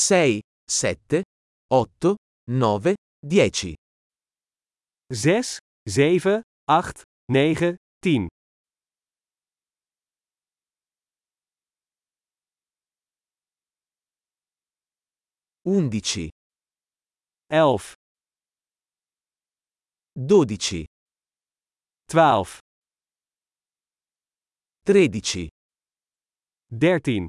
6, 7, 8, 9, 10, 6, 7, 8, 9, 10, 11, 11, 12, 12, 13, 13,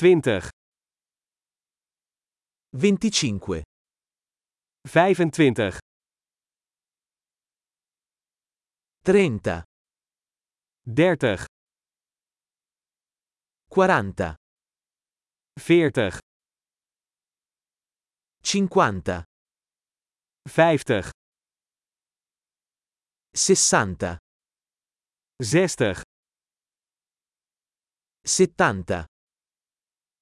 20, 25, 25, 30, 30, 40, 40, 50, 50, 60, 60, 70,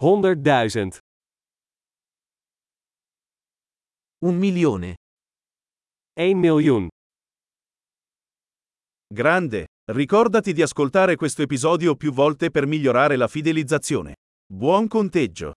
100.000, un milione. 1 miljoen. Grande! Ricordati di ascoltare questo episodio più volte per migliorare la fidelizzazione. Buon conteggio!